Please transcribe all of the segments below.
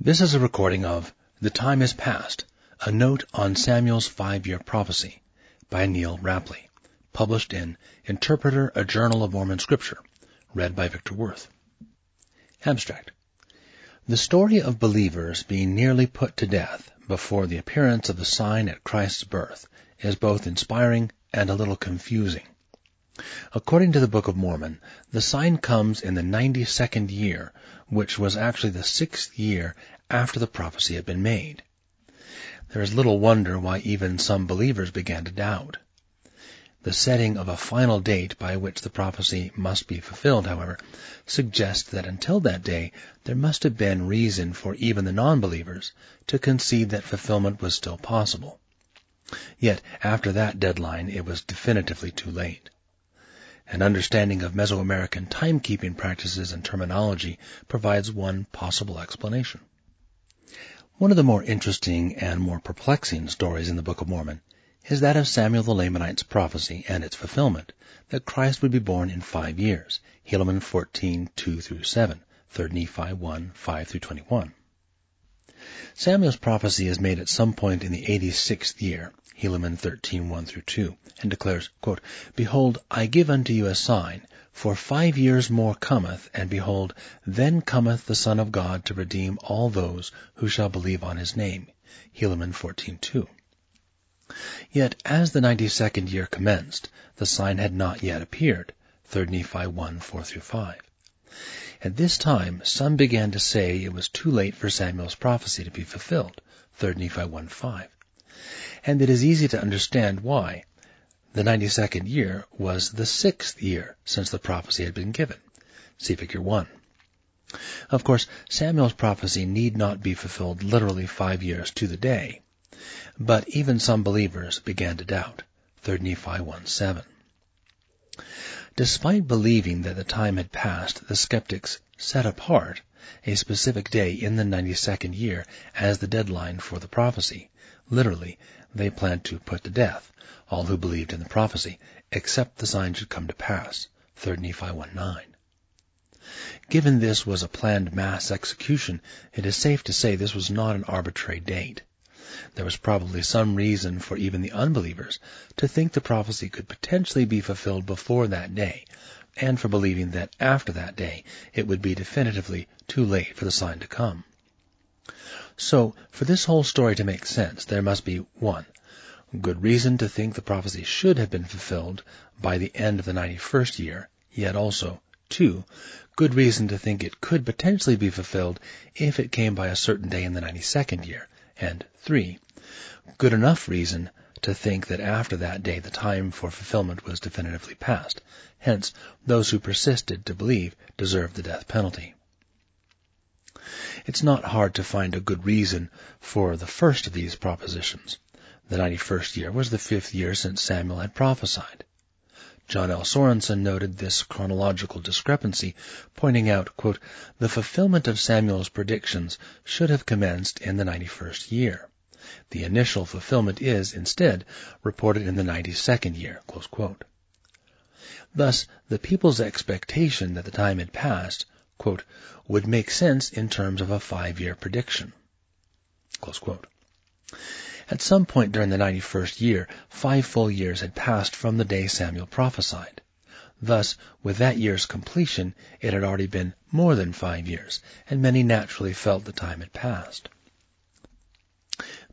This is a recording of The Time Is Past, a note on Samuel's five-year prophecy by Neal Rappleye, published in Interpreter, a Journal of Mormon Scripture, read by Victor Worth. Abstract. The story of believers being nearly put to death before the appearance of the sign at Christ's birth is both inspiring and a little confusing. According to the Book of Mormon, the sign comes in the 92nd year, which was actually the sixth year after the prophecy had been made. There is little wonder why even some believers began to doubt. The setting of a final date by which the prophecy must be fulfilled, however, suggests that until that day there must have been reason for even the non-believers to concede that fulfillment was still possible. Yet after that deadline it was definitively too late. An understanding of Mesoamerican timekeeping practices and terminology provides one possible explanation. One of the more interesting and more perplexing stories in the Book of Mormon is that of Samuel the Lamanite's prophecy and its fulfillment, that Christ would be born in five years, Helaman 14, 2 through 7, 3 Nephi 1, 5 through 21. Samuel's prophecy is made at some point in the 86th year, Helaman 13, 1 through 2, and declares, quote, Behold, I give unto you a sign, for five years more cometh, and behold, then cometh the Son of God to redeem all those who shall believe on his name. Helaman 14.2 Yet as the ninety-second year commenced, the sign had not yet appeared. 3 Nephi 1, 4 through 5. At this time, some began to say it was too late for Samuel's prophecy to be fulfilled. 3 Nephi 1.5. And it is easy to understand why. The 92nd year was the sixth year since the prophecy had been given. See figure 1. Of course, Samuel's prophecy need not be fulfilled literally five years to the day. But even some believers began to doubt. 3 Nephi 1 7. Despite believing that the time had passed, the skeptics set apart a specific day in the 92nd year as the deadline for the prophecy. Literally, they planned to put to death all who believed in the prophecy, except the sign should come to pass. 3 Nephi 1 9. Given this was a planned mass execution, it is safe to say this was not an arbitrary date. There was probably some reason for even the unbelievers to think the prophecy could potentially be fulfilled before that day, and for believing that after that day it would be definitively too late for the sign to come. So, for this whole story to make sense, there must be 1 good reason to think the prophecy should have been fulfilled by the end of the 91st year, yet also, 2. Good reason to think it could potentially be fulfilled if it came by a certain day in the 92nd year, and 3. Good enough reason to think that after that day the time for fulfillment was definitively past. Hence, those who persisted to believe deserved the death penalty. It's not hard to find a good reason for the first of these propositions. The 91st year was the fifth year since Samuel had prophesied. John L. Sorenson noted this chronological discrepancy, pointing out, quote, the fulfillment of Samuel's predictions should have commenced in the 91st year. The initial fulfillment is, instead, reported in the 92nd year, Thus, the people's expectation that the time had passed, quote, would make sense in terms of a five-year prediction. At some point during the 91st year, five full years had passed from the day Samuel prophesied. Thus, with that year's completion, it had already been more than five years, and many naturally felt the time had passed.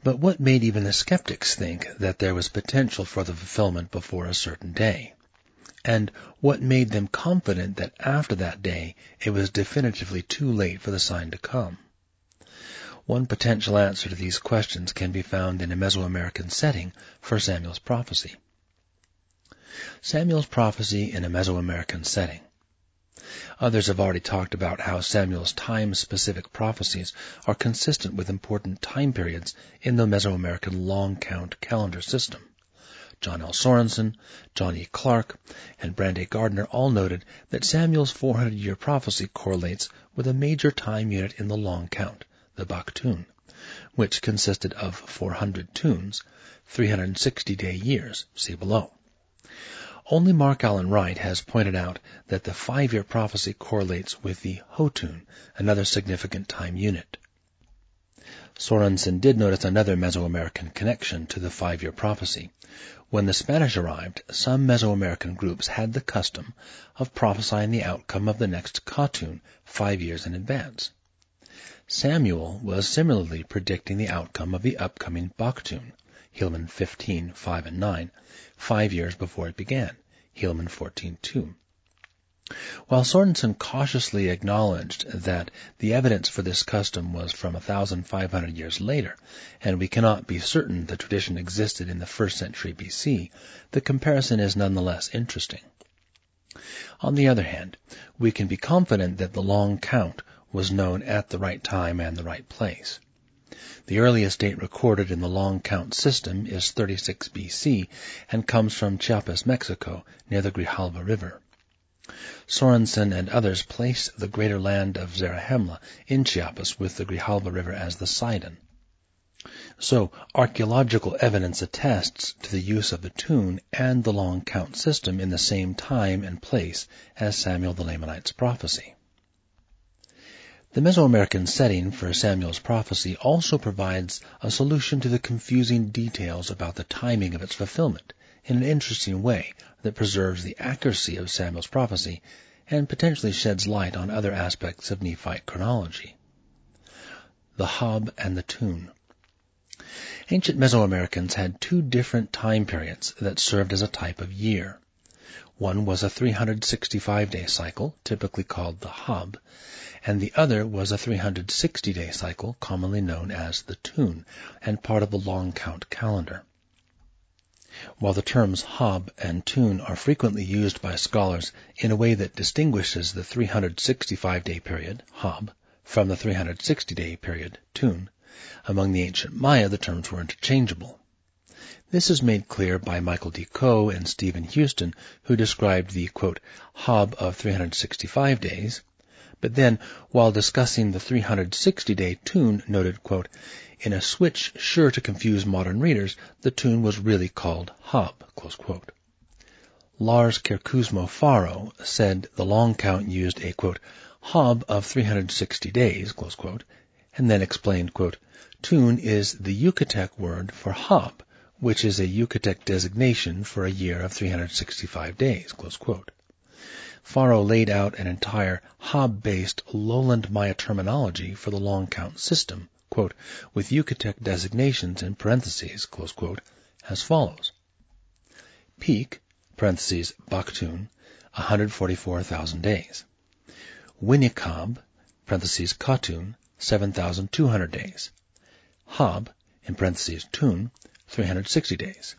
But what made even the skeptics think that there was potential for the fulfillment before a certain day? And what made them confident that after that day it was definitively too late for the sign to come? One potential answer to these questions can be found in a Mesoamerican setting for Samuel's prophecy. Samuel's prophecy in a Mesoamerican setting. Others have already talked about how Samuel's time-specific prophecies are consistent with important time periods in the Mesoamerican long count calendar system. John L. Sorenson, John E. Clark, and Brant A. Gardner all noted that Samuel's 400-year prophecy correlates with a major time unit in the long count, the Baktun, which consisted of 400 tuns, 360-day years, see below. Only Mark Alan Wright has pointed out that the five-year prophecy correlates with the Hotun, another significant time unit. Sorenson did notice another Mesoamerican connection to the five-year prophecy. When the Spanish arrived, some Mesoamerican groups had the custom of prophesying the outcome of the next Katun five years in advance. Samuel was similarly predicting the outcome of the upcoming Baktun, Helaman 15, 5 and 9, five years before it began, Helaman 14, 2. While Sorenson cautiously acknowledged that the evidence for this custom was from 1,500 years later, and we cannot be certain the tradition existed in the first century BC, the comparison is nonetheless interesting. On the other hand, we can be confident that the long count was known at the right time and the right place. The earliest date recorded in the long count system is 36 BC and comes from Chiapas, Mexico, near the Grijalva River. Sorenson and others place the greater land of Zarahemla in Chiapas with the Grijalva River as the Sidon. So, archaeological evidence attests to the use of the tun and the long count system in the same time and place as Samuel the Lamanite's prophecy. The Mesoamerican setting for Samuel's prophecy also provides a solution to the confusing details about the timing of its fulfillment in an interesting way that preserves the accuracy of Samuel's prophecy and potentially sheds light on other aspects of Nephite chronology. The Hab and the Tun. Ancient Mesoamericans had two different time periods that served as a type of year. One was a 365-day cycle, typically called the Hab, and the other was a 360-day cycle, commonly known as the Tun, and part of the long count calendar. While the terms Hab and Tun are frequently used by scholars in a way that distinguishes the 365-day period, Hab, from the 360-day period, Tun, among the ancient Maya the terms were interchangeable. This is made clear by Michael D. Coe and Stephen Houston, who described the, quote, Hab of 365 days, but then, while discussing the 360-day tun, noted, quote, in a switch sure to confuse modern readers, the tun was really called Hab. Lars Kirkhusmo Pharo said the long count used a quote, Hab of 360 days, quote, and then explained, quote, Tun is the Yucatec word for Hab, which is a Yucatec designation for a year of 365 days. Pharo laid out an entire Hab-based lowland Maya terminology for the long count system, quote, with Yucatec designations in parentheses, quote, as follows. Pik, parentheses, Baktun, 144,000 days. Winikab, parentheses, Katun, 7,200 days. Hab, in parentheses, Tun, 360 days.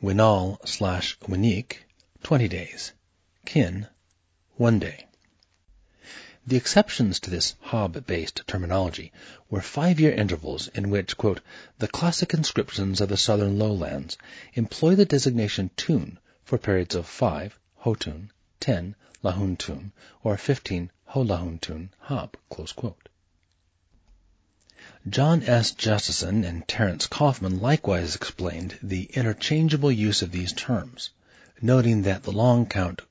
Winal slash Winik, 20 days. Kin, 1 day. The exceptions to this Hab-based terminology were five-year intervals in which, quote, the classic inscriptions of the southern lowlands employ the designation tun for periods of five, Hotun, ten, Lahuntun, or fifteen, Holahuntun, Hab, John S. Justeson and Terrence Kaufman likewise explained the interchangeable use of these terms noting that the long count,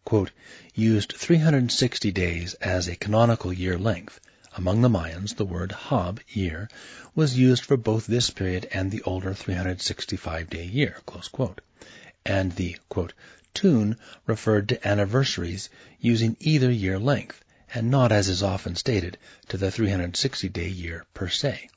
used 360 days as a canonical year length. Among the Mayans, the word Hab, year, was used for both this period and the older 365-day year, and the, quote, tun referred to anniversaries using either year length, and not, as is often stated, to the 360-day year per se.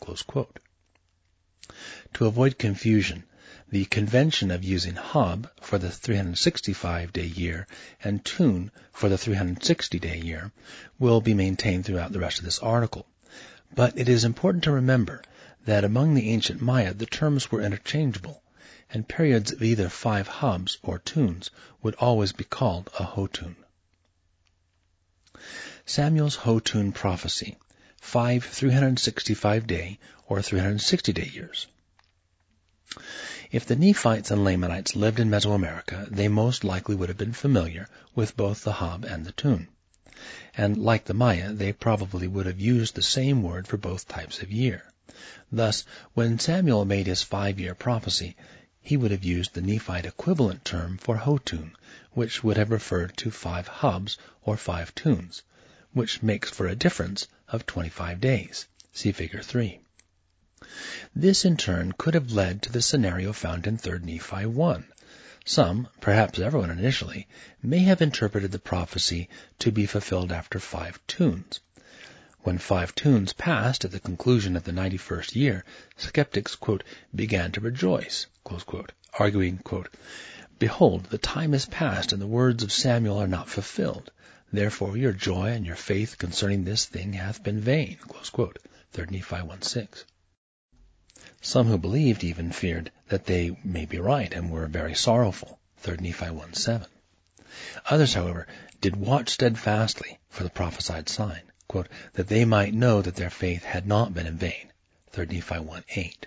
To avoid confusion, the convention of using Hab for the 365-day year and Tun for the 360-day year will be maintained throughout the rest of this article. But it is important to remember that among the ancient Maya the terms were interchangeable, and periods of either five Habs or Tuns would always be called a Hotun. Samuel's Hotun prophecy, five 365-day or 360-day years. If the Nephites and Lamanites lived in Mesoamerica, they most likely would have been familiar with both the Hab and the Tun. And like the Maya, they probably would have used the same word for both types of year. Thus, when Samuel made his five-year prophecy, he would have used the Nephite equivalent term for Hotun, which would have referred to five Habs or five Tuns, which makes for a difference of 25 days. See Figure 3. This in turn could have led to the scenario found in 3 Nephi 1. Some, perhaps everyone initially, may have interpreted the prophecy to be fulfilled after five tuns. When five tuns passed at the conclusion of the 91st year, skeptics, quote, began to rejoice, quote, arguing, quote, Behold, the time is past and the words of Samuel are not fulfilled. Therefore your joy and your faith concerning this thing hath been vain. 3 Nephi 1 6. Some who believed even feared that they may be right and were very sorrowful. 3 Nephi 1 7. Others, however, did watch steadfastly for the prophesied sign quote, that they might know that their faith had not been in vain. 3 Nephi 1 8.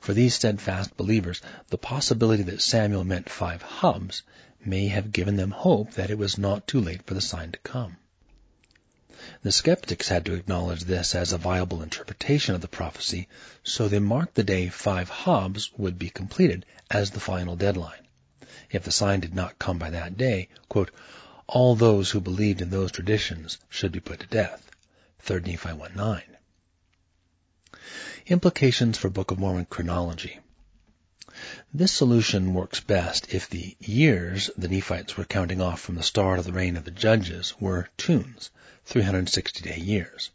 For these steadfast believers, the possibility that Samuel meant five Habs may have given them hope that it was not too late for the sign to come. The skeptics had to acknowledge this as a viable interpretation of the prophecy, so they marked the day five Habs would be completed as the final deadline. If the sign did not come by that day, quote, all those who believed in those traditions should be put to death. 3 Nephi 1 9. Implications for Book of Mormon chronology. This solution works best if the years the Nephites were counting off from the start of the reign of the judges were tuns, 360 day years.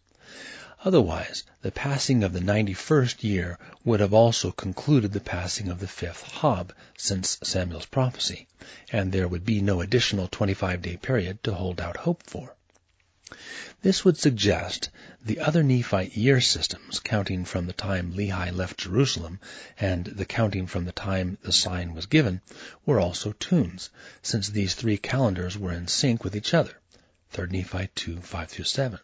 Otherwise, the passing of the 91st year would have also concluded the passing of the fifth Hab since Samuel's prophecy, and there would be no additional 25-day period to hold out hope for. This would suggest the other Nephite year systems, counting from the time Lehi left Jerusalem and the counting from the time the sign was given, were also tuns, since these three calendars were in sync with each other. 3 Nephi 2, 5-7.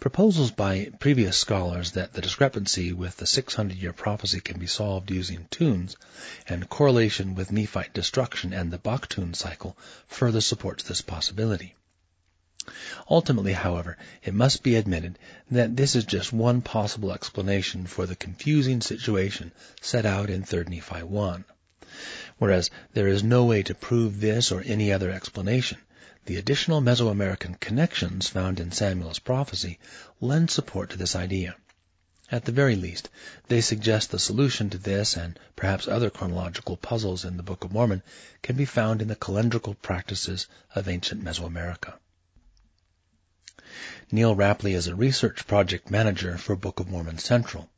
Proposals by previous scholars that the discrepancy with the 600-year prophecy can be solved using tuns and correlation with Nephite destruction and the Baktun cycle further supports this possibility. Ultimately, however, it must be admitted that this is just one possible explanation for the confusing situation set out in 3 Nephi 1. Whereas there is no way to prove this or any other explanation, the additional Mesoamerican connections found in Samuel's prophecy lend support to this idea. At the very least, they suggest the solution to this and perhaps other chronological puzzles in the Book of Mormon can be found in the calendrical practices of ancient Mesoamerica. Neal Rappleye is a research project manager for Book of Mormon Central.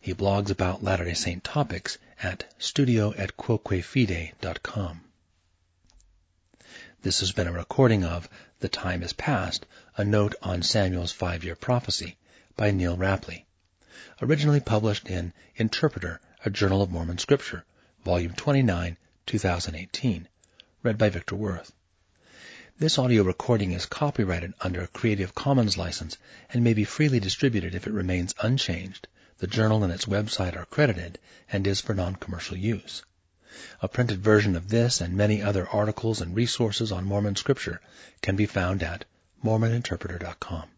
He blogs about Latter-day Saint topics at studioetquoquefide.com. This has been a recording of The Time is Past, a note on Samuel's five-year prophecy by Neal Rappleye. Originally published in Interpreter, a Journal of Mormon Scripture, Volume 29, 2018. Read by Victor Worth. This audio recording is copyrighted under a Creative Commons license and may be freely distributed if it remains unchanged. The journal and its website are credited and is for non-commercial use. A printed version of this and many other articles and resources on Mormon scripture can be found at mormoninterpreter.com.